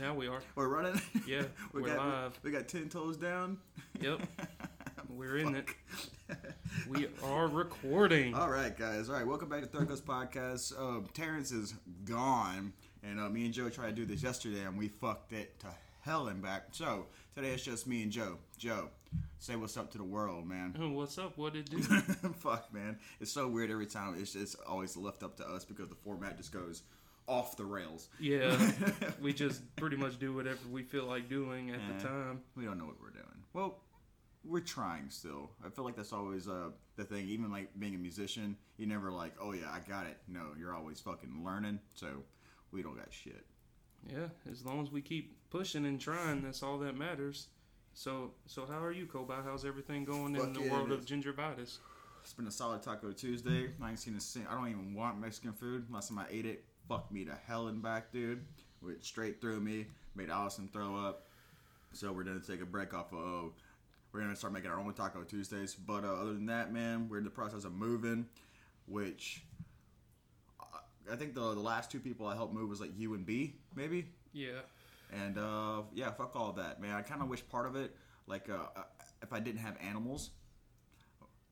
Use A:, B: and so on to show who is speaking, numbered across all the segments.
A: Now we are.
B: We're running.
A: Yeah,
B: we
A: we're
B: got
A: live.
B: We, got ten toes down.
A: Yep. We're in it. We are recording.
B: All right, guys. All right, welcome back to Third Coast Podcast. Uh, Terrence is gone, and uh, me and Joe tried to do this yesterday, and we fucked it to hell and back. So today it's just me and Joe. Joe, say what's up to the world, man.
A: Oh, What's up? What did do?
B: Fuck, man. It's so weird every time. It's just always left up to us because the format just goes off the rails.
A: Yeah, we just pretty much do whatever we feel like doing at
B: Yeah.
A: the time.
B: We don't know what we're doing. Well, we're trying still. I feel like that's always uh, the thing. Even like being a musician, you never like, oh yeah, I got it. No, you're always fucking learning. So we don't got shit.
A: Yeah, as long as we keep pushing and trying, that's all that matters. So, so how are you, Kobi? How's everything going in the
B: yeah,
A: world of
B: is.
A: gingivitis?
B: It's been a solid Taco Tuesday. I ain't seen a sing- I don't even want Mexican food. Last time I ate it, fucked me to hell and back, dude. Went straight through me, made Allison throw up. So we're gonna take a break off of. Oh, we're gonna start making our own Taco Tuesdays. But uh, other than that, man, we're in the process of moving, which I- I think the the last two people I helped move was like you and B, maybe.
A: Yeah,
B: And uh, yeah, fuck all that, man. I kind of wish part of it, like, uh, uh, if I didn't have animals,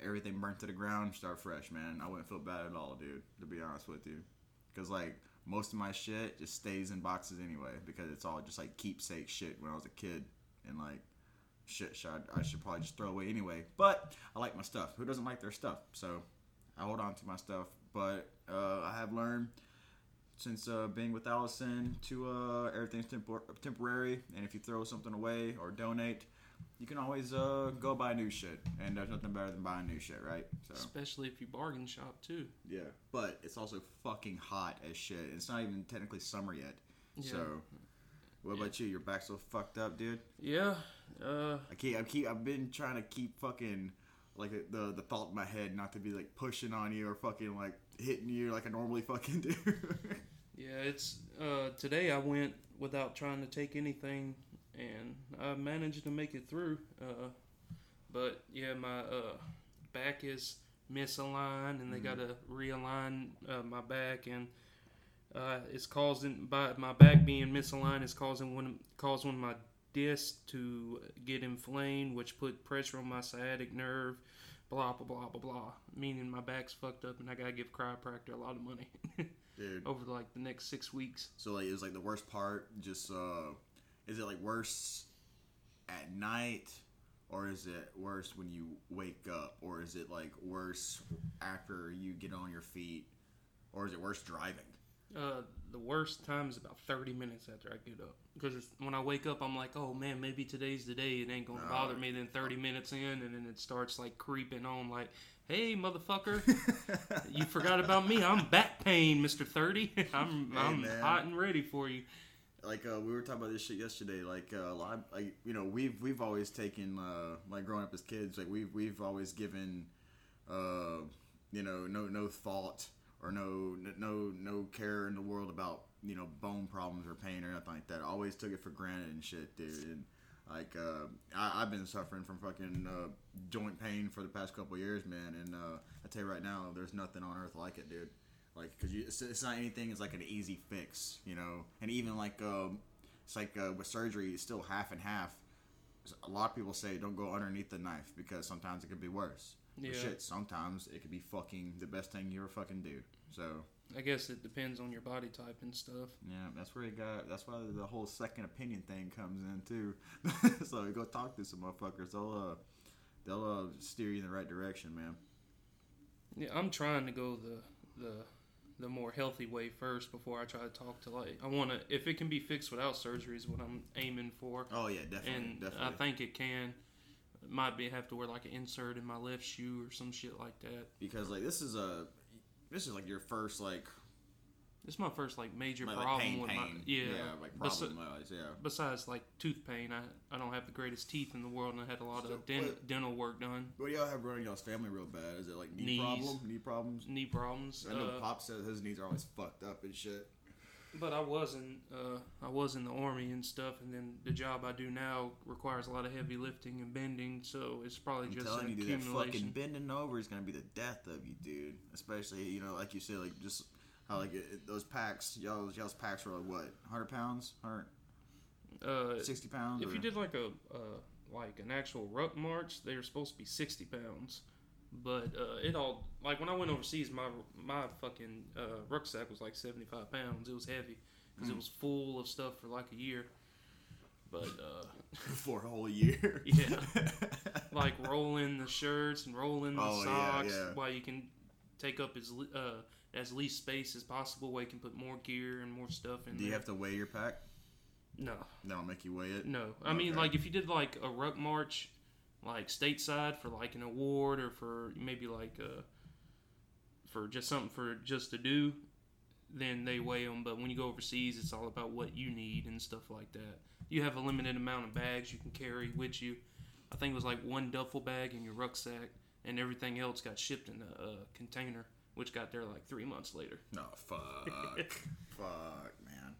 B: everything burnt to the ground, start fresh, man. I wouldn't feel bad at all, dude. To be honest with you, because like most of my shit just stays in boxes anyway, because it's all just like keepsake shit when I was a kid, and like shit, should I should probably just throw away anyway. But I like my stuff. Who doesn't like their stuff? So I hold on to my stuff. But uh, I have learned since uh, being with Allison to uh, everything's tempor- temporary, and if you throw something away or donate, you can always uh, go buy new shit, and there's nothing better than buying new shit, right? So
A: especially if you bargain shop too.
B: yeah, but it's also fucking hot as shit. It's not even technically summer yet.
A: Yeah.
B: So, what about you? Your back so fucked up, dude.
A: Yeah, uh,
B: I keep, I keep, I've been trying to keep fucking like the the thought in my head not to be like pushing on you or fucking like hitting you like I normally fucking do.
A: Yeah, it's uh, today I went without trying to take anything, and I managed to make it through. Uh, but yeah, my uh, back is misaligned, and they got to realign uh, my back, and uh, it's causing by my back being misaligned is causing one cause one of my discs to get inflamed, which put pressure on my sciatic nerve. Blah blah blah blah blah. Meaning my back's fucked up, and I gotta give chiropractor a lot of money.
B: Dude.
A: over like the next six weeks.
B: So like, it was like the worst part just uh, is it like worse at night, or is it worse when you wake up, or is it like worse after you get on your feet, or is it worse driving?
A: Uh, the worst time is about thirty minutes after I get up because when I wake up, I'm like, oh man, maybe today's the day. It ain't gonna
B: No.
A: bother me. Then thirty minutes in, and then it starts like creeping on, like, hey motherfucker, you forgot about me. I'm back pain, Mister Thirty. I'm
B: Hey,
A: I'm
B: man.
A: hot and ready for you.
B: Like uh, we were talking about this shit yesterday. Like uh, a lot, like you know, we've we've always taken uh, like growing up as kids. Like we've we've always given, uh, you know, no no thought or no no no care in the world about you know bone problems or pain or nothing like that. Always took it for granted and shit, dude. And like uh, I, I've been suffering from fucking uh, joint pain for the past couple years, man. And uh, I tell you right now, there's nothing on earth like it, dude. Like, cause it's, it's not anything. It's like an easy fix, you know. And even like, um, it's like uh, with surgery, it's still half and half. A lot of people say don't go underneath the knife because sometimes it could be worse. But shit, sometimes it could be fucking the best thing you ever fucking do. So
A: I guess it depends on your body type and stuff.
B: yeah, that's where you got. That's why the whole second opinion thing comes in too. so you go talk to some motherfuckers. They'll uh, they'll uh, steer you in the right direction, man.
A: Yeah, I'm trying to go the the the more healthy way first before I try to talk to like I want to if it can be fixed without surgery is what I'm aiming for.
B: Oh yeah, definitely,
A: and
B: definitely.
A: I think it can. Might be have to wear like an insert in my left shoe or some shit like that.
B: because like this is a this is like your first like
A: It's my first like major
B: like, like
A: problem
B: pain
A: with
B: pain
A: my yeah.
B: like
A: Besi-
B: problem wise yeah
A: besides like tooth pain, I I don't have the greatest teeth in the world, and I had a lot
B: So,
A: of den-
B: what-
A: dental work done.
B: what do y'all have running y'all's family real bad is it like knee
A: Knees.
B: problem knee problems
A: Knee problems.
B: I know
A: uh,
B: Pop says his knees are always fucked up and shit
A: But I was not uh, I was in the army and stuff, and then the job I do now requires a lot of heavy lifting and bending, so it's probably
B: I'm
A: just
B: telling
A: an
B: you dude, that fucking bending over is gonna be the death of you dude especially you know like you said like just how like it, those packs y'all y'all's packs were like what 100 pounds 100
A: Uh,
B: Sixty pounds.
A: if
B: or-
A: you did like a uh, like an actual ruck march, they were supposed to be sixty pounds. But uh, it all like when I went overseas, my my fucking uh, rucksack was like seventy five pounds. It was heavy because
B: Mm.
A: it was full of stuff for like a year. But uh,
B: for a whole year.
A: Yeah. like rolling the shirts and rolling the
B: Oh,
A: socks
B: yeah.
A: while you can take up as uh, as least space as possible where you can put more gear and more stuff in
B: Do you
A: there.
B: have to weigh your pack?
A: no,
B: don't make you weigh it.
A: no. I mean, like if you did like a ruck march, like stateside for like an award or for maybe like uh for just something for just to do, then they weigh them. But when you go overseas, it's all about what you need and stuff like that. You have a limited amount of bags you can carry with you. I think it was like one duffel bag in your rucksack, and everything else got shipped in a, a container, which got there like three months later.
B: No, fuck, fuck, man.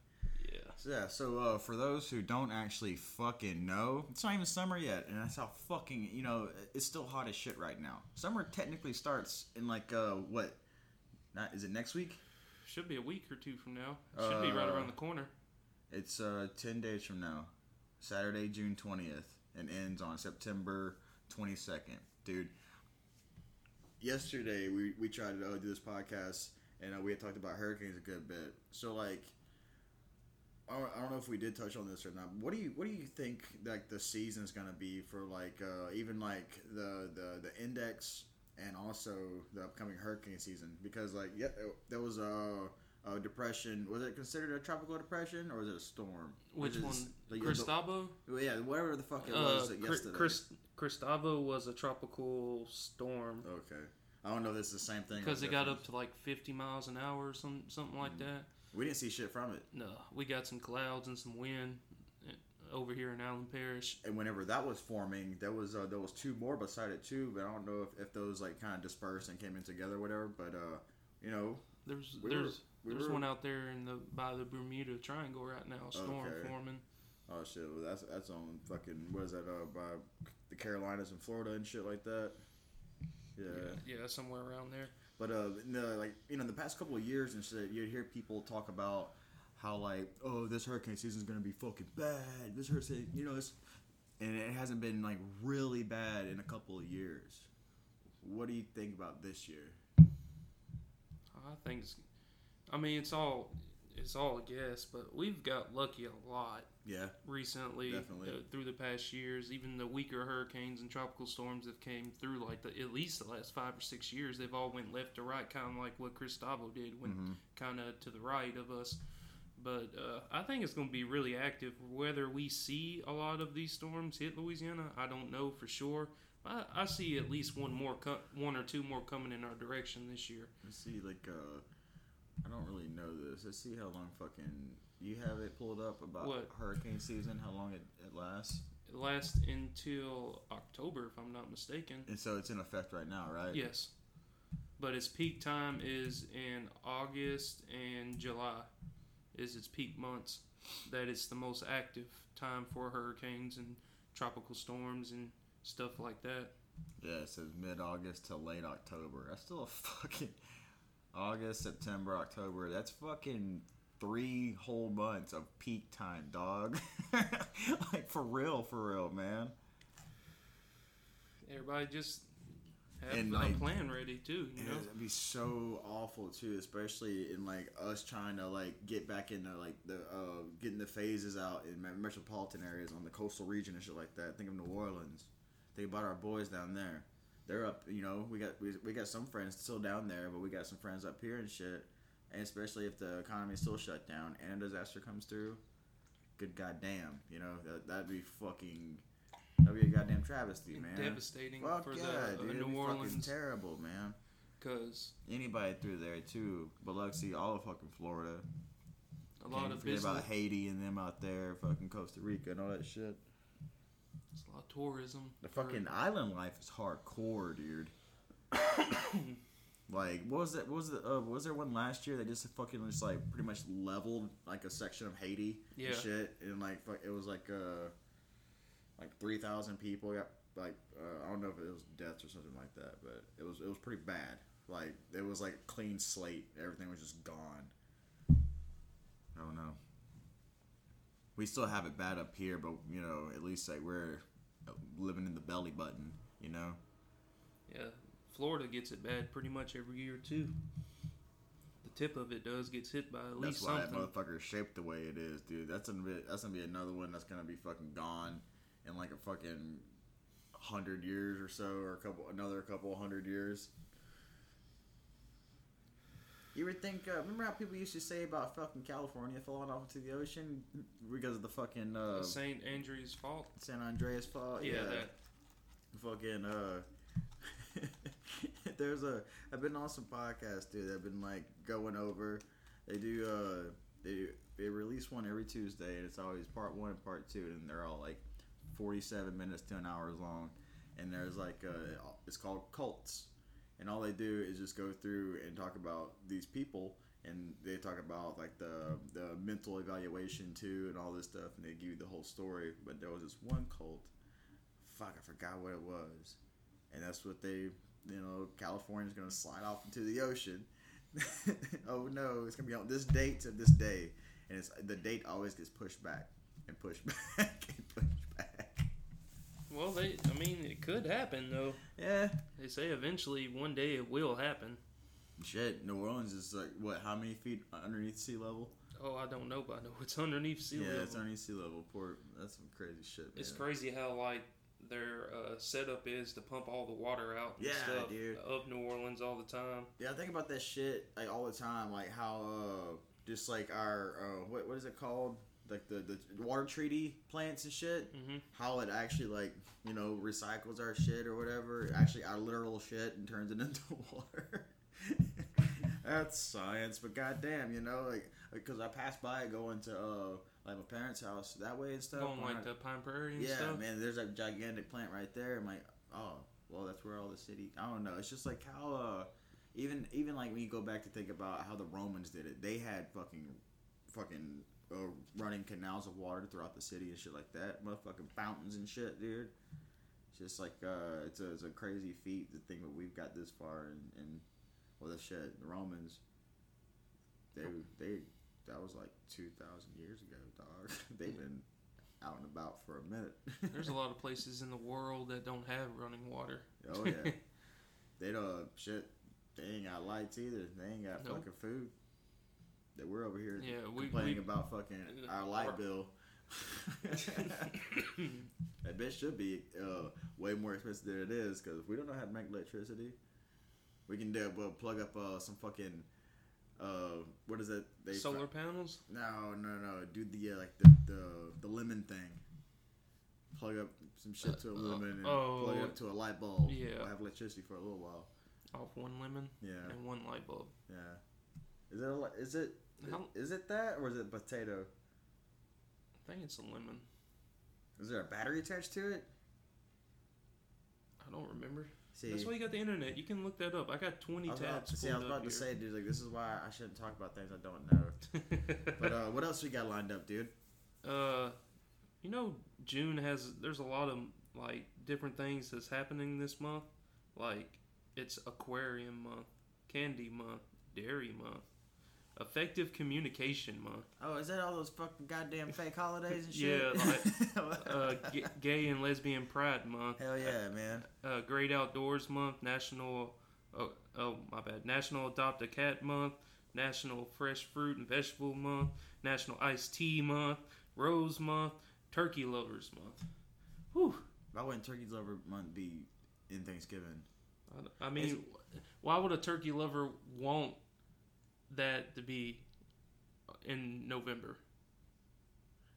A: Yeah.
B: So yeah, so uh, for those who don't actually fucking know, it's not even summer yet, and that's how fucking you know it's still hot as shit right now. Summer technically starts in like uh what? Not is it next week?
A: Should be a week or two from now. It Should be right
B: Uh,
A: around the corner.
B: It's uh ten days from now, Saturday, June twentieth, and ends on September twenty second, dude. Yesterday we we tried to uh, do this podcast, and uh, we had talked about hurricanes a good bit. So like, I don't, I don't know if we did touch on this or not. What do you what do you think like the season is gonna be for like uh, even like the the the index and also the upcoming hurricane season? Because like yeah, there was a. a depression was it considered a tropical depression or was it a storm?
A: Which
B: Is-
A: one?
B: the- yeah, whatever the fuck it
A: Uh,
B: was
A: Cri-
B: yesterday.
A: Chris, Cristobal was a tropical storm
B: okay, I don't know if it's the same thing.
A: because it got up to like 50 miles an hour or some, something like that.
B: We didn't see shit from it,
A: No, we got some clouds and some wind uh, over here in Allen Parish.
B: and whenever that was forming, there was uh, there was two more beside it too. But I don't know if, if those like kind of dispersed and came in together, or whatever. But uh, you know,
A: There's
B: We were-
A: there's
B: we
A: there's
B: were-
A: one out there in the by the Bermuda Triangle right now, storm
B: Okay.
A: forming.
B: oh shit, well, that's that's on fucking what is that uh by the Carolinas and Florida and shit like that. Yeah.
A: Yeah, yeah, somewhere around there.
B: But uh, in the, like you know, in the past couple of years and shit, you'd hear people talk about how like, oh, this hurricane season's gonna be fucking bad. This hurricane, you know, it's and it hasn't been like really bad in a couple of years. What do you think about this year?
A: I think, it's, I mean, it's all it's all a guess, but we've got lucky a lot
B: Yeah,
A: recently
B: Definitely.
A: uh, through the past years. Even the weaker hurricanes and tropical storms that came through, like the, at least the last five or six years, they've all went left to right, kind of like what Cristobal did, went
B: Mhm.
A: kind of to the right of us. But uh, I think it's going to be really active. Whether we see a lot of these storms hit Louisiana, I don't know for sure. I, I see at least one more, co- one or two more coming in our direction this year.
B: let's see. Like, uh, I don't really know this. Let's see how long fucking you have it pulled up about
A: What?
B: hurricane season. How long it, it lasts?
A: It lasts until October, if I'm not mistaken.
B: And so it's in effect right now, right?
A: Yes. But its peak time is in August and July is its peak months. That it's the most active time for hurricanes and tropical storms and stuff like that.
B: Yeah, it says mid August to late October. That's still a fucking August, September, October. That's fucking three whole months of peak time, dog. like for real, for real, man.
A: Everybody just have
B: And,
A: a
B: like,
A: plan ready too, you know.
B: it'd be so awful too, especially in like us trying to like get back into like the uh getting the phases out in metropolitan areas on the coastal region and shit like that. Think of New Orleans. Think about our boys down there. They're up, you know. We got we, we got some friends still down there, but we got some friends up here and shit. And especially if the economy is still shut down and a disaster comes through, good goddamn, you know that that'd be fucking that'd be a goddamn travesty, man.
A: Devastating
B: Fuck
A: for
B: yeah,
A: the uh,
B: dude.
A: New
B: fucking
A: Orleans
B: terrible, man
A: because
B: anybody through there too. See all of fucking Florida.
A: a lot
B: Can't
A: of
B: forget
A: business,
B: about Haiti and them out there, fucking Costa Rica and all that shit.
A: It's a lot of tourism.
B: The
A: for-
B: fucking island life is hardcore, dude. like, what was that? What was the? Uh, was there one last year that just fucking just like pretty much leveled like a section of Haiti
A: Yeah.
B: and shit, and like fuck, it was like uh like three thousand people got like uh, I don't know if it was deaths or something like that, but it was it was pretty bad. Like it was like clean slate. Everything was just gone. I don't know. We still have it bad up here, but you know, at least like we're living in the belly button. You know.
A: Yeah, Florida gets it bad pretty much every year too. The tip of it does gets hit by at
B: That's
A: least
B: why that motherfucker is shaped the way it is, dude. That's gonna be that's gonna be another one that's gonna be fucking gone in like a fucking hundred years or so, or a couple another couple hundred years. You would think. Uh, remember how people used to say about fucking California falling off into the ocean because of the fucking uh,
A: St. Andrew's fault.
B: San Andreas fault.
A: Yeah, that
B: fucking uh there's a I've been on some podcasts dude I've been like going over they do uh they they release one every Tuesday and it's always part one and part two and they're all like 47 minutes to an hour long and there's like uh it's called cults and all they do is just go through and talk about these people. And they talk about like the the mental evaluation too and all this stuff. And they give you the whole story. But there was this one cult. Fuck i forgot what it was. And that's what they you know california's gonna slide off into the ocean. Oh no it's gonna be on this date to this day. And it's the date always gets pushed back and pushed back and pushed back
A: well, they. I mean, it could happen though.
B: yeah
A: They say eventually one day it will happen.
B: shit new orleans is like what how many feet underneath sea level
A: Oh, I don't know, but I know it's underneath sea
B: yeah
A: level.
B: it's underneath sea level port that's some crazy shit man.
A: It's crazy how like their uh, setup is to pump all the water out and
B: Yeah,
A: stuff
B: dude.
A: of New Orleans all the time.
B: Yeah, I think about that shit like all the time, like how uh just like our uh what what is it called? Like the the water treaty plants and shit.
A: hmm
B: How it actually like you know recycles our shit or whatever, actually our literal shit and turns it into water. That's science, but goddamn, you know, like because I passed by going to uh like my parents' house that way and stuff.
A: Going like
B: I-
A: the Pine Prairie and
B: yeah,
A: stuff.
B: man, there's a gigantic plant right there. I'm like, oh, well, that's where all the city. I don't know. It's just like how, uh, even even like when you go back to think about how the Romans did it, they had fucking, fucking uh, running canals of water throughout the city and shit like that. Motherfucking fountains and shit, dude. It's just like uh, it's a it's a crazy feat to think that we've got this far and and well, the shit, the Romans. They they that was like two thousand years ago, dog. They've been out and about for a minute.
A: There's a lot of places in the world that don't have running water.
B: oh yeah, they don't shit. They ain't got lights either. They ain't got
A: Nope.
B: fucking food. That we're over here
A: Yeah, we-
B: complaining
A: we-
B: about fucking our
A: Our-
B: light bill. that bitch should be uh, way more expensive than it is because we don't know how to make electricity. We can do we'll plug up uh, some fucking uh, what is it? They
A: Solar panels.
B: No, no, no. Do the uh, like the, the the lemon thing. Plug up some shit to a
A: Uh,
B: lemon and
A: oh.
B: plug it up to a light bulb.
A: Yeah.
B: We'll have electricity for a little while.
A: Off one lemon
B: Yeah,
A: and one light bulb.
B: yeah. Is it a, is it
A: How-
B: is it that or is it potato?
A: I think it's a lemon.
B: Is there a battery attached to it?
A: I don't remember.
B: See,
A: That's why you got the internet. You can look that up. I got 20
B: I was about,
A: tabs.
B: see, I was about to
A: here.
B: say, dude, like this is why I shouldn't talk about things I don't know. But uh, what else we got lined up, dude?
A: uh, you know, June has. There's a lot of like different things that's happening this month. Like it's Aquarium Month, Candy Month, Dairy Month, Effective Communication Month,
B: Oh, is that all those fucking goddamn fake holidays and shit?
A: Yeah, uh, g- Gay and Lesbian Pride Month,
B: Hell yeah, man.
A: uh, Great Outdoors Month, National. Oh, oh, my bad. National Adopt a Cat Month, National Fresh Fruit and Vegetable Month, National Iced Tea Month, Rose Month, Turkey Lovers Month. Whew.
B: Why wouldn't Turkey's Over Month be in Thanksgiving?
A: I- I mean, why would a turkey lover want that to be in November?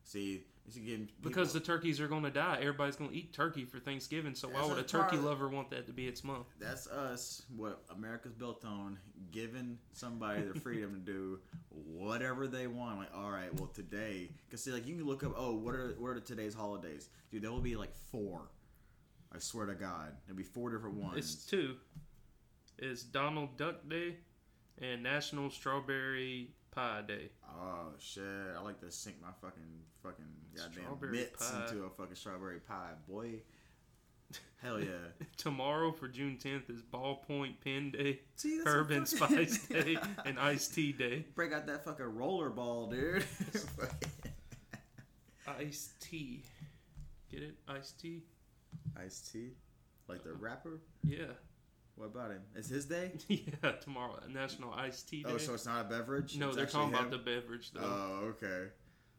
B: See, people,
A: Because the turkeys are going to die. Everybody's going to eat turkey for Thanksgiving. So why would
B: a
A: turkey lover want that to be its month?
B: that's us. What America's built on giving somebody the freedom to do whatever they want. Like, all right, well today, because see, like you can look up, oh, what are what are today's holidays? Dude, there will be like four. I swear to God, there'll be four different ones.
A: It's two. It's Donald Duck Day and National Strawberry Pie Day.
B: Oh shit! I like to sink my fucking fucking goddamn
A: Strawberry
B: mitts
A: pie.
B: into a fucking strawberry pie, boy. Hell yeah!
A: Tomorrow for June 10th is Ballpoint Pen Day,
B: See, that's
A: Herb and
B: fucking-
A: Spice Day, and Iced Tea Day.
B: Break out that fucking roller ball, dude.
A: Iced Tea, Get it? Iced Tea.
B: Iced tea, like the rapper.
A: Yeah.
B: What about him? It's his day.
A: Yeah. Tomorrow, National Ice Tea Day.
B: Oh, so it's not a beverage.
A: no,
B: It's
A: they're talking about the beverage though.
B: Oh, okay.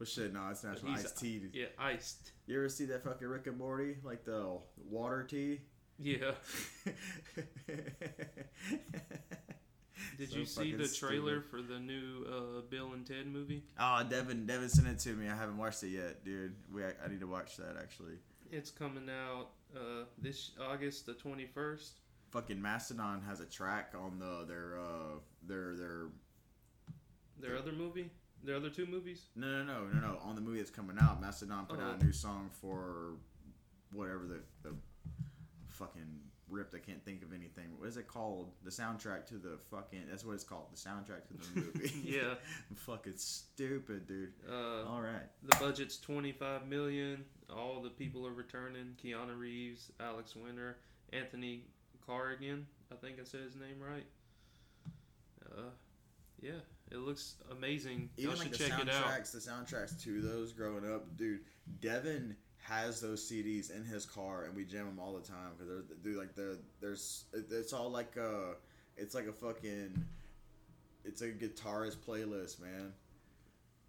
B: Well, shit, no, it's national iced tea.
A: yeah, iced.
B: You ever see that fucking Rick and Morty, like the water tea?
A: Yeah. Did
B: So
A: you see the trailer
B: stupid.
A: for the new uh, Bill and Ted movie?
B: Oh, Devin, Devin sent it to me. I haven't watched it yet, dude. We, I, I need to watch that actually.
A: It's coming out uh, this August the twenty first.
B: Fucking Mastodon has a track on the their uh their their
A: Their other movie, their other two movies.
B: no no no no no on the movie that's coming out. Mastodon put out
A: Oh.
B: a new song for whatever the the fucking ripped. I can't think of anything. What is it called? The soundtrack to the fucking. That's what it's called. The soundtrack to the movie.
A: Yeah.
B: fucking stupid, dude.
A: Uh,
B: All right.
A: the budget's twenty five million. All the people are returning: Keanu Reeves, Alex Winter, Anthony Carrigan. I think I said his name right. Uh, yeah, it looks amazing.
B: Even like the
A: check it out.
B: soundtracks, the soundtracks to those growing up, dude. Devin has those CDs in his car, and we jam them all the time because they're dude like they're there's it's all like a it's like a fucking it's a guitarist playlist, man.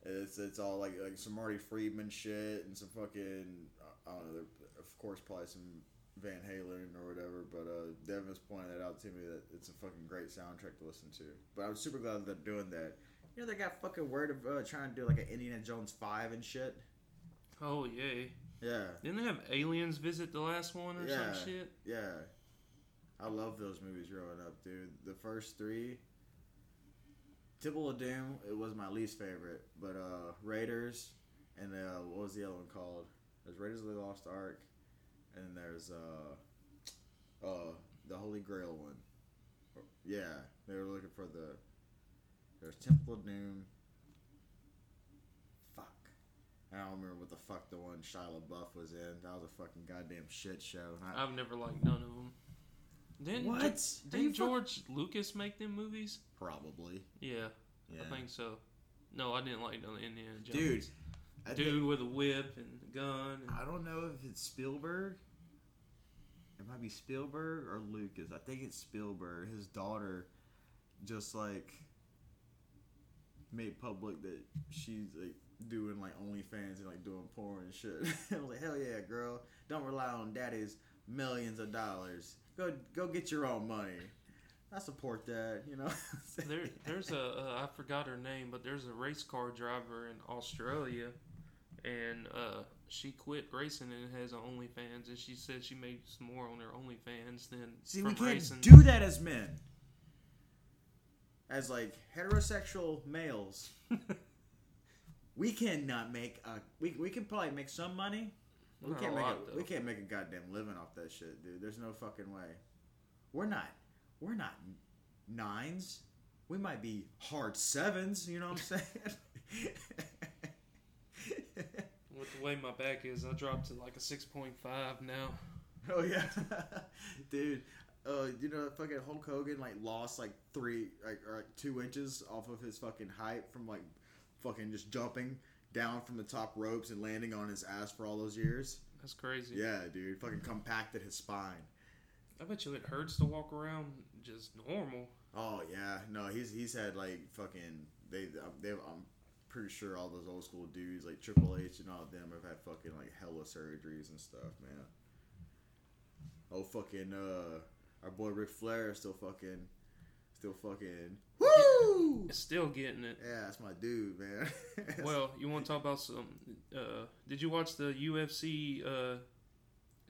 B: It's it's all like like some Marty Friedman shit and some fucking I don't know. Of course, probably some Van Halen or whatever. But uh, Devin was pointing that out to me that it's a fucking great soundtrack to listen to. But I'm super glad they're doing that. You know they got fucking word of uh, trying to do like an Indiana Jones five and shit.
A: Oh yay!
B: Yeah,
A: Didn't they have aliens visit the last one or
B: Yeah.
A: some shit?
B: yeah. I love those movies growing up, dude. The first three. Temple of Doom, it was my least favorite, but uh, Raiders, and uh, what was the other one called? There's Raiders of the Lost Ark, and there's uh, uh, the Holy Grail one. Yeah, they were looking for the. There's Temple of Doom. Fuck. I don't remember what the fuck the one Shia LaBeouf was in. That was a fucking goddamn shit show. I-
A: I've never liked none of them. Didn't
B: What?
A: Ge- didn't
B: fuck-
A: George Lucas make them movies?
B: Probably.
A: Yeah,
B: Yeah.
A: I think so. No, I didn't like none of Indiana Jones.
B: Dude, I
A: dude
B: think-
A: with a whip and a gun. And,
B: I don't know if it's Spielberg. It might be Spielberg or Lucas. I think it's Spielberg. His daughter just like made public that she's like doing like OnlyFans and like doing porn and shit. I was like, hell yeah, girl! Don't rely on daddy's millions of dollars. Go go get your own money. I support that. You know.
A: there, there's a uh, I forgot her name, but there's a race car driver in Australia, and uh, she quit racing and has an OnlyFans, and she said she makes more on her OnlyFans than
B: See,
A: from
B: we can't
A: racing.
B: do that as men. As like heterosexual males, we cannot make a. We, we can probably make some money. We
A: Not
B: can't
A: a
B: make
A: lot,
B: a, we
A: though.
B: can't make a goddamn living off that shit, dude. There's no fucking way. We're not. We're not nines. We might be hard sevens. You know what I'm saying?
A: With the way my back is, I dropped to like a six point five now.
B: Oh yeah, dude. Uh, you know, fucking Hulk Hogan like lost like three, like or like two inches off of his fucking height from like fucking just jumping down from the top ropes and landing on his ass for all those years.
A: That's crazy.
B: Yeah, dude, fucking compacted his spine.
A: I bet you it hurts to walk around just normal.
B: Oh yeah, no, he's he's had like fucking they they I'm pretty sure all those old school dudes like Triple H and all of them have had fucking like hella surgeries and stuff, man. Oh fucking uh, our boy Ric Flair is still fucking, still fucking woo.
A: Still getting it.
B: Yeah, that's my dude, man.
A: Well, you want to talk about some? Uh, did you watch the UFC uh,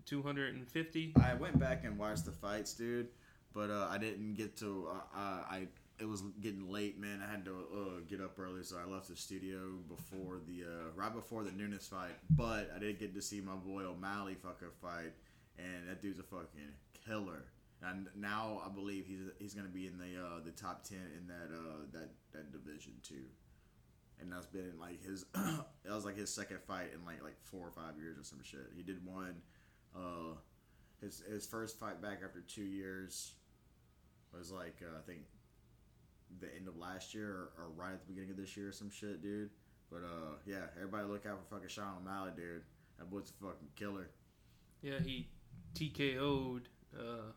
A: 250?
B: I went back and watched the fights, dude, but uh, I didn't get to. Uh, uh, I it was getting late, man. I had to uh, get up early, so I left the studio before the uh, right before the Nunes fight. But I did get to see my boy O'Malley fucking fight, and that dude's a fucking killer. And now I believe he's he's gonna be in the uh, the top ten in that uh, that that division too. And that's been like his that was like his second fight in like like four or five years or some shit. He did one. Uh, his his first fight back after two years was like uh, I think the end of last year or, or right at the beginning of this year or some shit, dude. But uh, yeah, everybody look out for fucking Sean O'Malley, dude. That boy's a fucking killer.
A: Yeah, he TKO'd uh,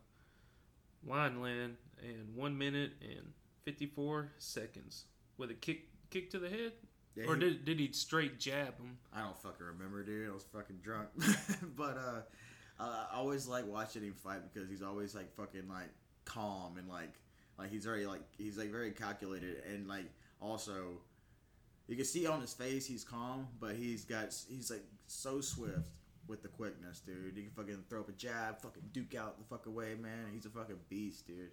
A: Wineland in one minute and fifty four seconds with a kick kick to the head,
B: Yeah,
A: or
B: he-
A: did did he straight jab him?
B: I don't fucking remember, dude. I was fucking drunk. but uh, I I always like watching him fight because he's always like fucking like calm and like like he's very like he's like very calculated and like also you can see on his face he's calm, but he's got he's like so swift with the quickness, dude. He can fucking throw up a jab, fucking duke out the fuck away, man. He's a fucking beast, dude.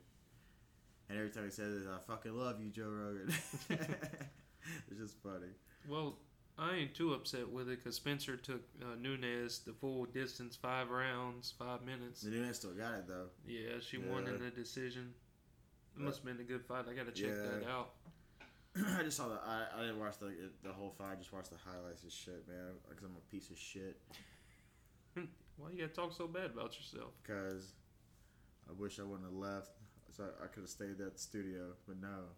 B: And every time he says it, I fucking love you, Joe Rogan. it's just funny.
A: Well, I ain't too upset with it because Spencer took uh, Nunes the full distance, five rounds, five minutes.
B: The Nunes still got it though.
A: Yeah, she won in the decision. It must have been a good fight. I gotta check that out.
B: I just saw the. I, I didn't watch the the whole fight. I just watched the highlights and shit, man. Because I'm a piece of shit.
A: Why you gotta talk so bad about yourself?
B: Because I wish I wouldn't have left. So I could have stayed at the studio, but no.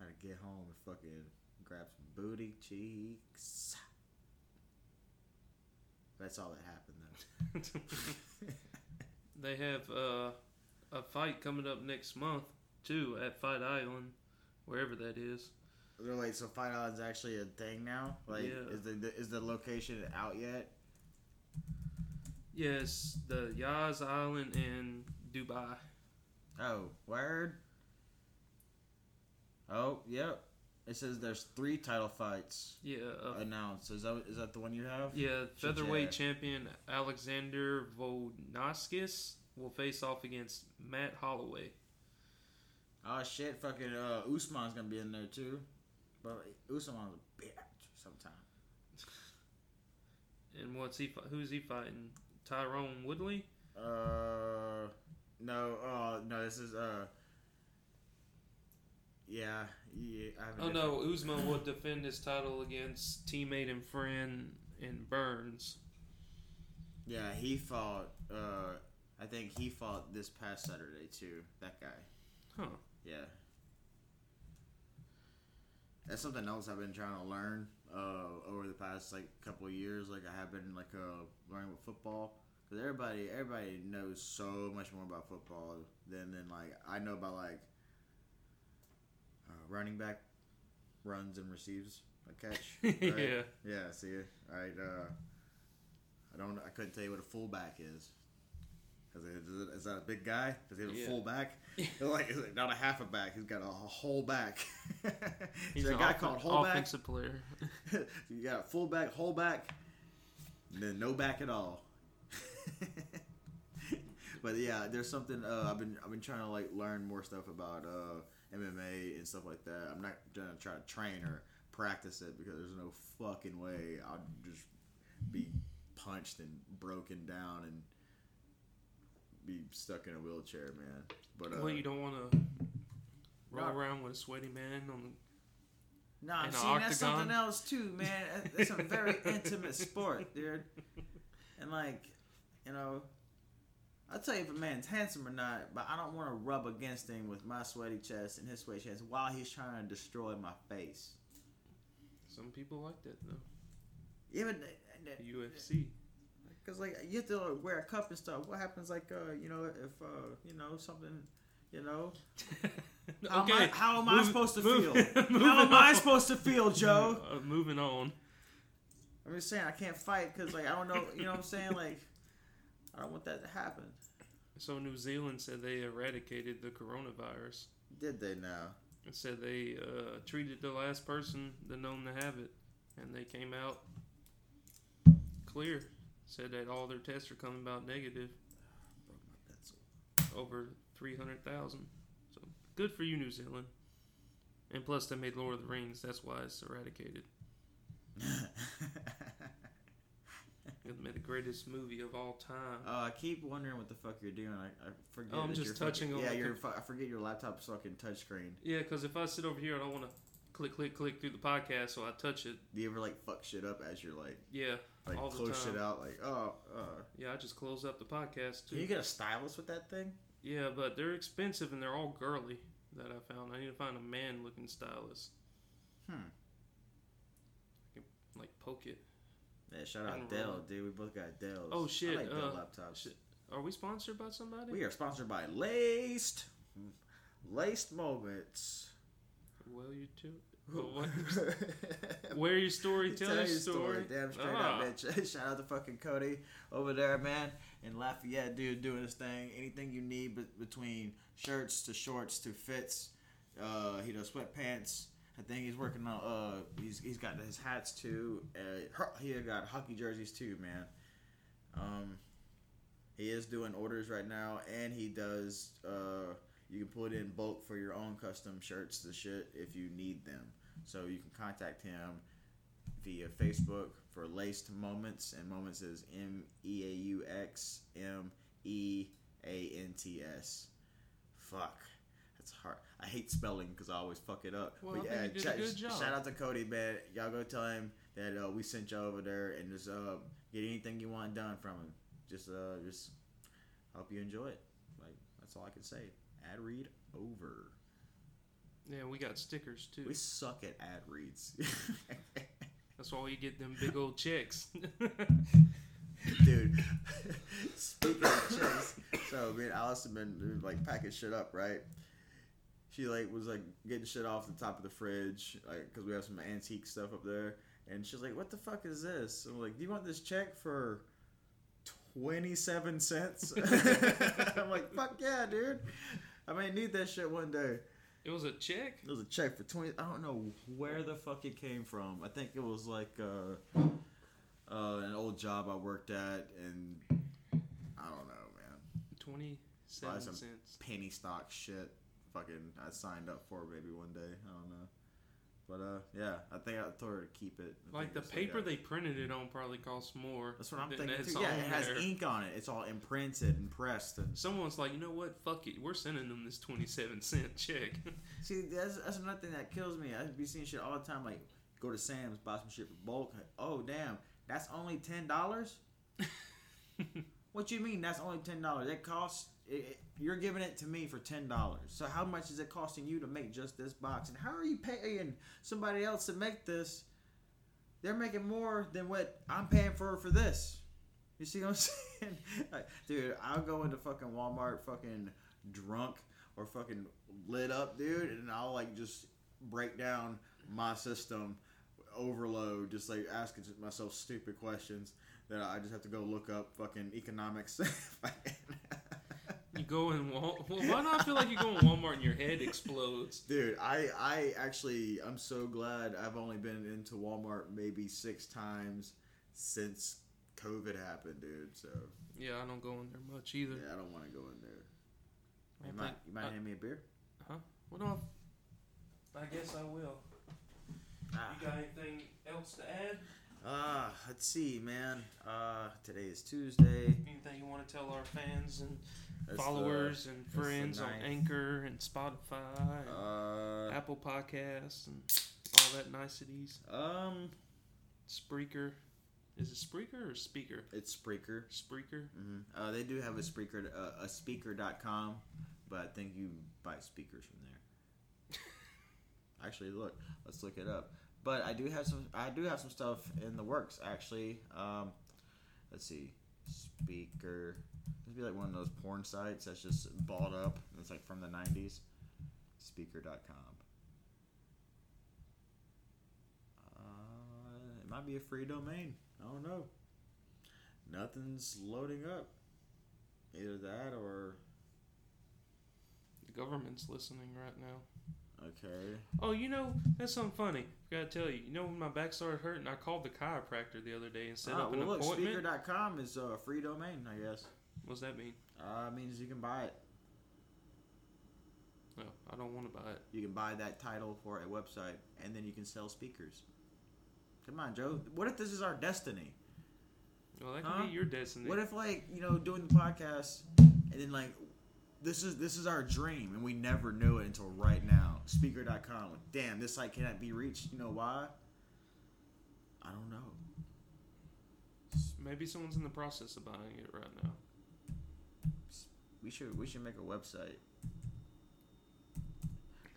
B: I had to get home and fucking grab some booty cheeks. That's all that happened though.
A: they have uh, a fight coming up next month too at Fight Island, wherever that is.
B: So Wait, so Fight Island's actually a thing now? Like,
A: Yeah.
B: is the is the location out yet?
A: Yes, the Yas Island in Dubai.
B: Oh, word. Oh, yep. It says there's three title fights
A: Yeah, uh,
B: announced. Is that is that the one you have?
A: yeah. Featherweight
B: yeah.
A: champion Alexander Volnaskis will face off against Matt Holloway.
B: Oh shit, fucking uh, Usman's gonna be in there too. But Usman's a bitch sometimes.
A: And what's he? Who's he fighting? Tyrone Woodley.
B: Uh, no, uh, no, this is uh, yeah, yeah. I
A: Oh no, Usman will defend his title against teammate and friend in Burns.
B: Yeah, he fought. Uh, I think he fought this past Saturday too. That guy.
A: Huh.
B: Yeah. That's something else I've been trying to learn uh, over the past like couple of years. Like I have been like uh, learning with football because everybody everybody knows so much more about football than than like I know about like uh, running back runs and receives a catch. right?
A: yeah.
B: Yeah. See. All right. Uh, I don't. I couldn't tell you what a fullback is. Is, it, is that a big guy? Does he have a
A: Yeah.
B: full back? like, is it not a half a back. He's got a whole back.
A: He's
B: a guy
A: off-
B: called whole back.
A: offensive player.
B: you got full back, whole back, and then no back at all. but yeah, there's something uh, I've been I've been trying to like learn more stuff about uh, MMA and stuff like that. I'm not gonna try to train or practice it because there's no fucking way I'll just be punched and broken down and be stuck in a wheelchair, man. But uh,
A: well, you don't want to roll
B: No.
A: around with a sweaty man on the
B: Nah,
A: in a
B: see, that's something
A: octagon?
B: else too, man. It's a very intimate sport, dude. And like, you know, I'll tell you if a man's handsome or not, but I don't want to rub against him with my sweaty chest and his sweaty chest while he's trying to destroy my face.
A: Some people like that though.
B: Even
A: UFC.
B: Because like you have to wear a cup and stuff. What happens like uh you know if uh you know something you know how am I, how am I supposed to
A: move-
B: feel? How am I supposed to feel, Joe?
A: Uh, moving on.
B: I'm just saying I can't fight because like I don't know. You know what I'm saying? Like I don't want that to happen.
A: So New Zealand said they eradicated the coronavirus.
B: Did they now?
A: It said they uh, treated the last person that known to have it, and they came out clear. Said that all their tests are coming about negative,
B: Broke my pencil.
A: over three hundred thousand. So good for you, New Zealand. And plus, they made Lord of the Rings. That's why it's eradicated. It made the greatest movie of all time.
B: Oh, I keep wondering what the fuck you're doing. I, I forget.
A: Oh, I'm just
B: you're
A: touching
B: fucking, Yeah, you're. Fu- I forget your laptop's fucking touchscreen.
A: Yeah, because if I sit over here, I don't want to click, click, click through the podcast, so I touch it.
B: Do you ever like fuck shit up as you're like
A: Yeah,
B: like
A: all the
B: close
A: time.
B: shit out? Like oh, uh.
A: Yeah, I just close up the podcast
B: Can you get a stylus with that thing?
A: Yeah, but they're expensive and they're all girly that I found. I need to find a man looking stylist.
B: Hmm.
A: i like poke it.
B: Yeah, shout out Dell, dude. We both got Dells.
A: Oh, shit,
B: I like Dell
A: uh,
B: laptops.
A: shit. Are we sponsored by somebody?
B: We are sponsored by Laced. Laced Moments.
A: Well, you too. Where your story? Tell, your
B: your
A: story.
B: Damn straight
A: Ah.
B: up, bitch. Shout out to fucking Cody over there, man. In Lafayette, dude, doing his thing. Anything you need be- between shirts to shorts to fits. Uh, he does sweatpants. I think he's working on. Uh, he's he's got his hats too. Uh, he got hockey jerseys too, man. Um, he is doing orders right now, and he does. Uh, you can put in bulk for your own custom shirts, the shit, if you need them. So you can contact him via Facebook for Laced Moments, and Moments is M E A U X M E A N T S. Fuck, that's hard. I hate spelling because I always fuck it up.
A: Well, I think you did a
B: shout,
A: good job.
B: shout out to Cody, man. Y'all go tell him that uh, we sent you over there, and just uh, get anything you want done from him. Just uh, just hope you enjoy it. Like that's all I can say. Ad read over.
A: Yeah, we got stickers too.
B: We suck at ad reads.
A: That's why we get them big old checks.
B: Dude, speaking of chicks, so me and Allison been like packing shit up, right? She like was like getting shit off the top of the fridge, like because we have some antique stuff up there, and she's like, "What the fuck is this?" I'm like, "Do you want this check for twenty seven cents?" I'm like, "Fuck yeah, dude! I may need that shit one day."
A: it was a check.
B: It was a check for twenty. I don't know where the fuck it came from. I think it was like uh, uh, an old job I worked at, and I don't know, man.
A: Twenty-seven
B: some
A: cents.
B: Penny stock shit. Fucking, I signed up for maybe one day. I don't know, but uh, yeah, I think I told her to keep it. I
A: Like the paper they printed it on probably costs more.
B: That's what I'm thinking too. Yeah, it has
A: there.
B: ink on it. It's all imprinted and pressed and.
A: Someone's like, you know what? Fuck it. We're sending them this twenty-seven cent check.
B: See, that's, that's another thing that kills me. I be seeing shit all the time. Like, go to Sam's, buy some shit for bulk. Oh, damn, that's only ten dollars. what you mean? That's only ten dollars? It costs. It, you're giving it to me for ten dollars. So how much is it costing you to make just this box? And how are you paying somebody else to make this? They're making more than what I'm paying for for this. You see what I'm saying? Dude, I'll go into fucking Walmart, fucking drunk or fucking lit up, dude, and I'll like just break down my system, overload, just like asking myself stupid questions that I just have to go look up fucking economics.
A: go in Wal. Well, why I feel like you go in Walmart and your head explodes?
B: Dude, I I actually I'm so glad I've only been into Walmart maybe six times since COVID happened, dude. So
A: Yeah, I don't go in there much either.
B: yeah, I don't want to go in there. You might you might
A: I-
B: hand me a beer? Huh?
A: What do I? I guess I will. You got anything else to add?
B: Ah, let's see, man. Uh, today is Tuesday.
A: Anything you want to tell our fans and
B: That's the-
A: followers and friends on. Anchor and Spotify, and
B: uh,
A: Apple Podcasts, and all that niceties?
B: um,
A: Spreaker. Is it Spreaker or Speaker?
B: it's Spreaker.
A: Spreaker.
B: hmm Uh, they do have a speaker, uh, a speaker.com, but I think you buy speakers from there. actually, look, let's look it up. But I do have some, I do have some stuff in the works. Actually, um, let's see, speaker. Be like one of those porn sites that's just bought up. It's like from the '90s. Speaker.com. Uh, it might be a free domain. I don't know. Nothing's loading up. Either that or
A: The government's listening right now.
B: okay.
A: Oh, you know, that's something funny. I forgot to tell you. You know, when my back started hurting, I called the chiropractor the other day and set
B: Ah,
A: up an
B: well, look,
A: appointment.
B: speaker.com is a free domain, I guess.
A: What's that mean?
B: Uh, means you can buy it.
A: No, I don't want to buy it.
B: You can buy that title for a website, and then you can sell speakers. Come on, Joe. What if this is our destiny?
A: Well, that could
B: Huh?
A: be your destiny.
B: What if, like, you know, doing the podcast, and then like, this is this is our dream, and we never knew it until right now. Speaker.com. Like, Damn, this site cannot be reached. You know why? I don't know.
A: Maybe someone's in the process of buying it right now.
B: We should we should make a website.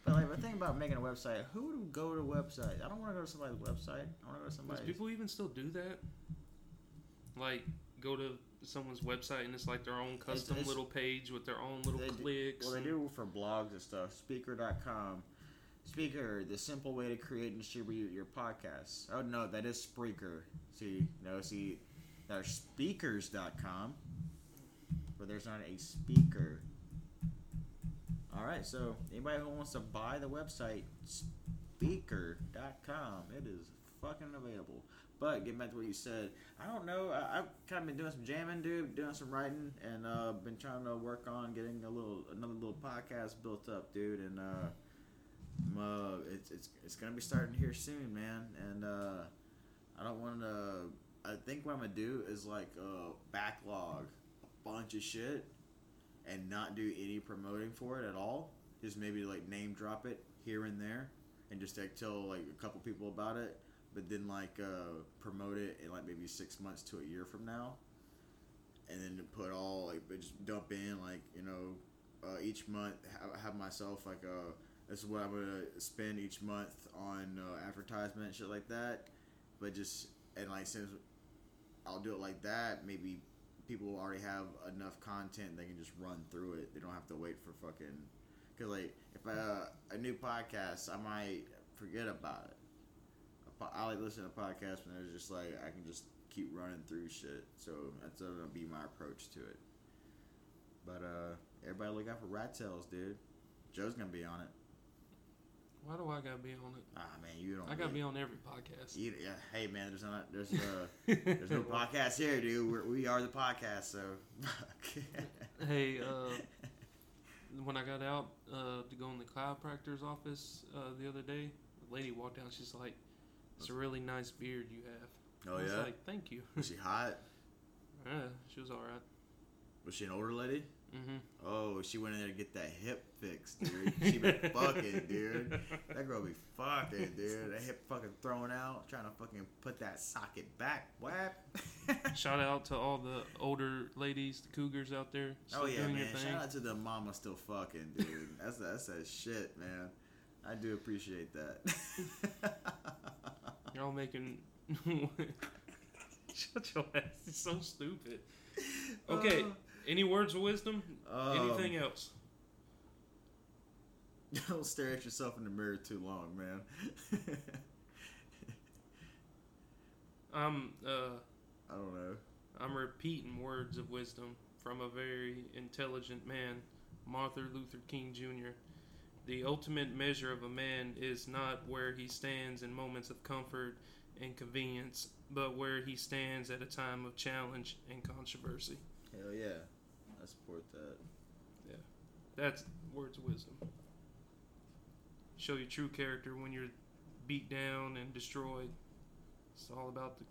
B: But like the thing about making a website, who would go to a website? I don't want to go to somebody's website. I want to go to
A: Does
B: somebody's.
A: people even still do that? Like, go to someone's website and it's like their own custom
B: it's-
A: little page with their own little
B: They do-
A: clicks.
B: Well, they do for blogs and stuff. Speaker.com. Speaker, the simple way to create and distribute your podcast. Oh no, that is Spreaker. See, no, see, there's speakers.com, but there's not a speaker. All right, so anybody who wants to buy the website, speaker.com, it is fucking available. But getting back to what you said, I don't know. I, I've kind of been doing some jamming, dude, doing some writing, and uh, been trying to work on getting a little another little podcast built up, dude. And uh, uh, it's it's it's gonna be starting here soon, man. And uh, I don't want to. I think what I'm gonna do is like uh, backlog a bunch of shit and not do any promoting for it at all. Just maybe like name drop it here and there, and just like tell like a couple people about it but then like uh, promote it in like maybe six months to a year from now, and then put all like just dump in like you know uh, each month have, have myself like a this is what I'm gonna spend each month on uh, advertisement and shit like that, but just and like since I'll do it like that, maybe people already have enough content they can just run through it. They don't have to wait for fucking because like if I, uh, a new podcast, I might forget about it. I like listening to podcasts when there's just like I can just keep running through shit. So that's gonna be my approach to it. But uh, everybody look out for Rat Tails, dude. Joe's gonna be on it.
A: Why do I gotta be on it?
B: Ah man, you don't.
A: I gotta be on every podcast.
B: You, yeah, hey man, there's not there's uh there's no podcast here, dude. We're, we are the podcast, so.
A: Hey, uh, when I got out uh, to go in the chiropractor's office uh, the other day, the lady walked down. She's like, "It's a really nice beard you have."
B: oh
A: I was
B: yeah.
A: like, "Thank you."
B: Was she hot?
A: yeah, she was all right.
B: Was she an older lady?
A: Mm-hmm.
B: Oh, she went in there to get that hip fixed, dude. She been fucking, dude. That girl be fucking, dude. That hip fucking thrown out, trying to fucking put that socket back. What?
A: Shout out to all the older ladies, the cougars out there.
B: Oh yeah,
A: doing
B: man. Shout out to the mama still fucking, dude. That's that's that shit, man. I do appreciate that.
A: You're all making. Shut your ass. It's so stupid. Okay. Any words of wisdom?
B: Um,
A: Anything else?
B: Don't stare at yourself in the mirror too long, man.
A: I'm uh
B: I don't know.
A: I'm repeating words of wisdom from a very intelligent man, Martin Luther King Jr. The ultimate measure of a man is not where he stands in moments of comfort and convenience, but where he stands at a time of challenge and controversy.
B: Hell yeah, I support that.
A: Yeah, that's words of wisdom. Show your true character when you're beat down and destroyed. It's all about the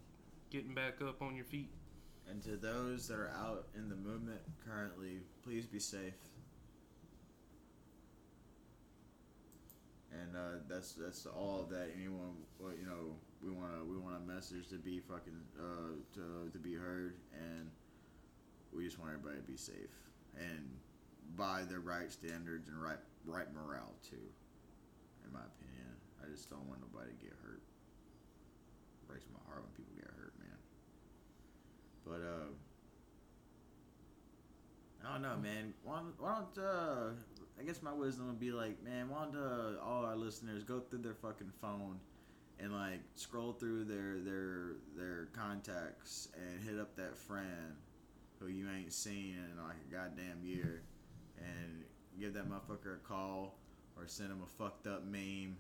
A: getting back up on your feet.
B: And to those that are out in the movement currently, please be safe. And uh, that's that's all that anyone you know we want to we want a message to be fucking uh, to to be heard, and we just want everybody to be safe and by the right standards and right right morale too. In my opinion, I just don't want nobody to get hurt. Breaks my heart when people get hurt, man. But uh, I don't know, man. Why, don't- why don't uh, I guess my wisdom would be like, man, why don't uh, all our listeners go through their fucking phone and like scroll through their their their contacts and hit up that friend who you ain't seen in like a goddamn year, and give that motherfucker a call or send him a fucked up meme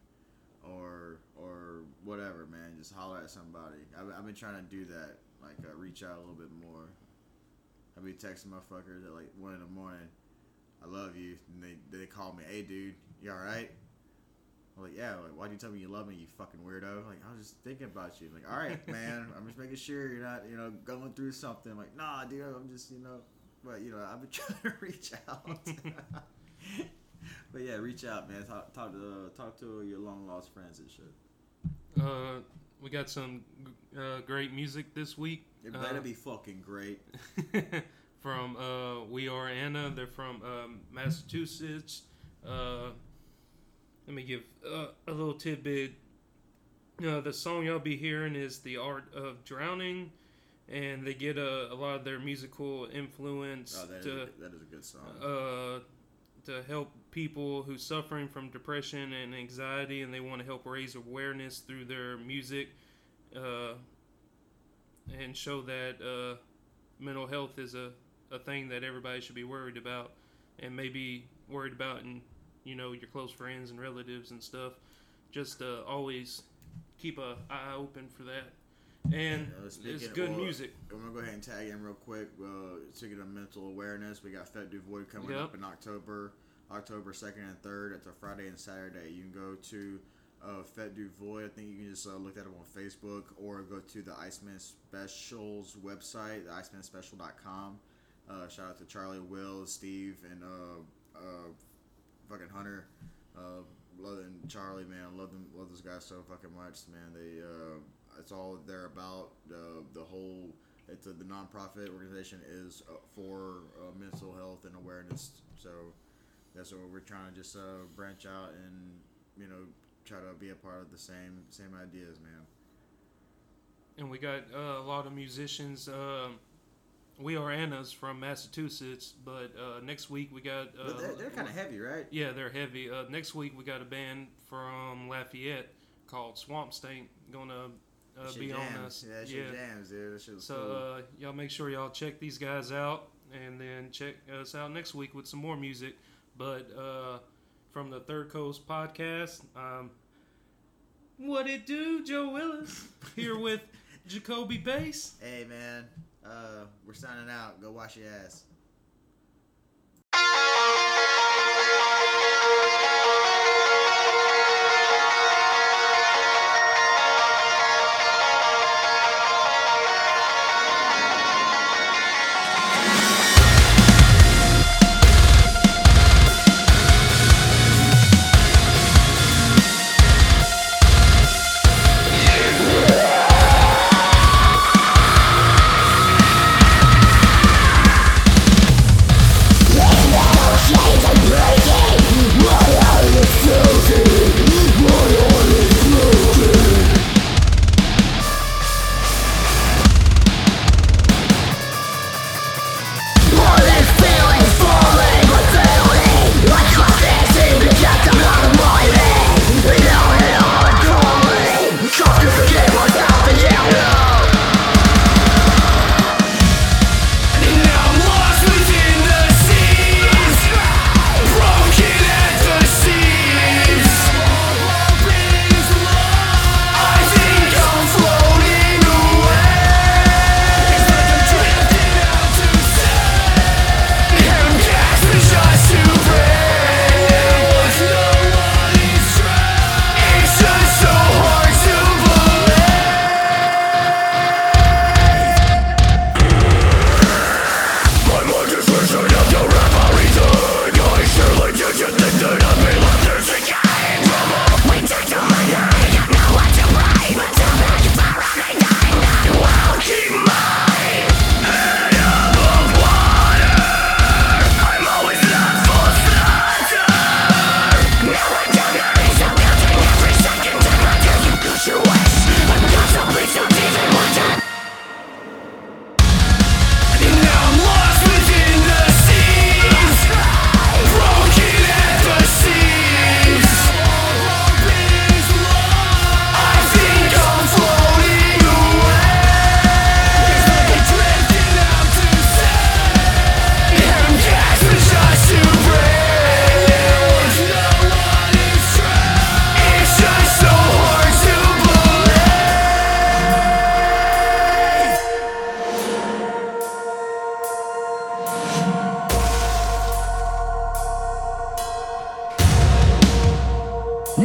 B: or or whatever, man. Just holler at somebody. I've, I've been trying to do that, like uh, reach out a little bit more. I've been texting motherfuckers at like one in the morning. I love you, and they they call me, hey dude, you all right? I'm like, yeah. Like, why'd you tell me you love me, you fucking weirdo? Like, I was just thinking about you. like, all right, man. I'm just making sure you're not, you know, going through something. like, nah, dude. I'm just, you know, but you know, I've been trying to reach out. but yeah, reach out, man. Talk, talk to uh, talk to your long lost friends and shit.
A: Uh, we got some uh, great music this week.
B: It better
A: Uh,
B: be fucking great.
A: from uh, We Are Anna. They're from um, Massachusetts. Uh, let me give uh, a little tidbit. Uh, the song y'all be hearing is "The Art of Drowning," and they get a, a lot of their musical influence
B: Oh, that is,
A: to
B: a, that is a good song.
A: uh, to help people who suffering from depression and anxiety, and they want to help raise awareness through their music, uh, and show that uh, mental health is a, a thing that everybody should be worried about, and maybe worried about in you know your close friends and relatives and stuff. Just uh, always keep a eye open for that. And
B: Uh,
A: it's good
B: well,
A: music.
B: I'm gonna go ahead and tag in real quick. Uh, speaking of mental awareness, we got Fete du Void coming
A: Yep.
B: up in October, October second and third. It's a Friday and Saturday. You can go to uh, Fete du Void. I think you can just uh, look that up on Facebook or go to the Iceman Specials website, the IcemanSpecial.com. Uh, shout out to Charlie, Will, Steve, and uh, uh, fucking Hunter. Uh, love and Charlie, man, love them, love those guys so fucking much, man. They, uh, it's all they're about. Uh, the whole, it's a, the nonprofit organization is uh, for uh, mental health and awareness. So that's what we're trying to just uh, branch out and you know try to be a part of the same same ideas, man.
A: and we got uh, a lot of musicians. Um, we are Anna's from Massachusetts, but uh, next week we got. Uh,
B: they're, they're kind of heavy, right?
A: Yeah, they're heavy. Uh, next week we got a band from Lafayette called Swamp Stank gonna uh, be on us.
B: Yeah, shit jams, dude. That
A: So
B: cool.
A: uh, y'all make sure y'all check these guys out, and then check us out next week with some more music. But uh, from the Third Coast podcast, um, what it do, Joe Willis here with Jacoby Bass.
B: Hey, man, uh, we're signing out. Go wash your ass.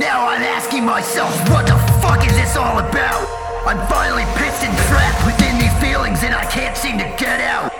C: Now I'm asking myself, what the fuck is this all about? I'm finally pissed and trapped within these feelings and I can't seem to get out.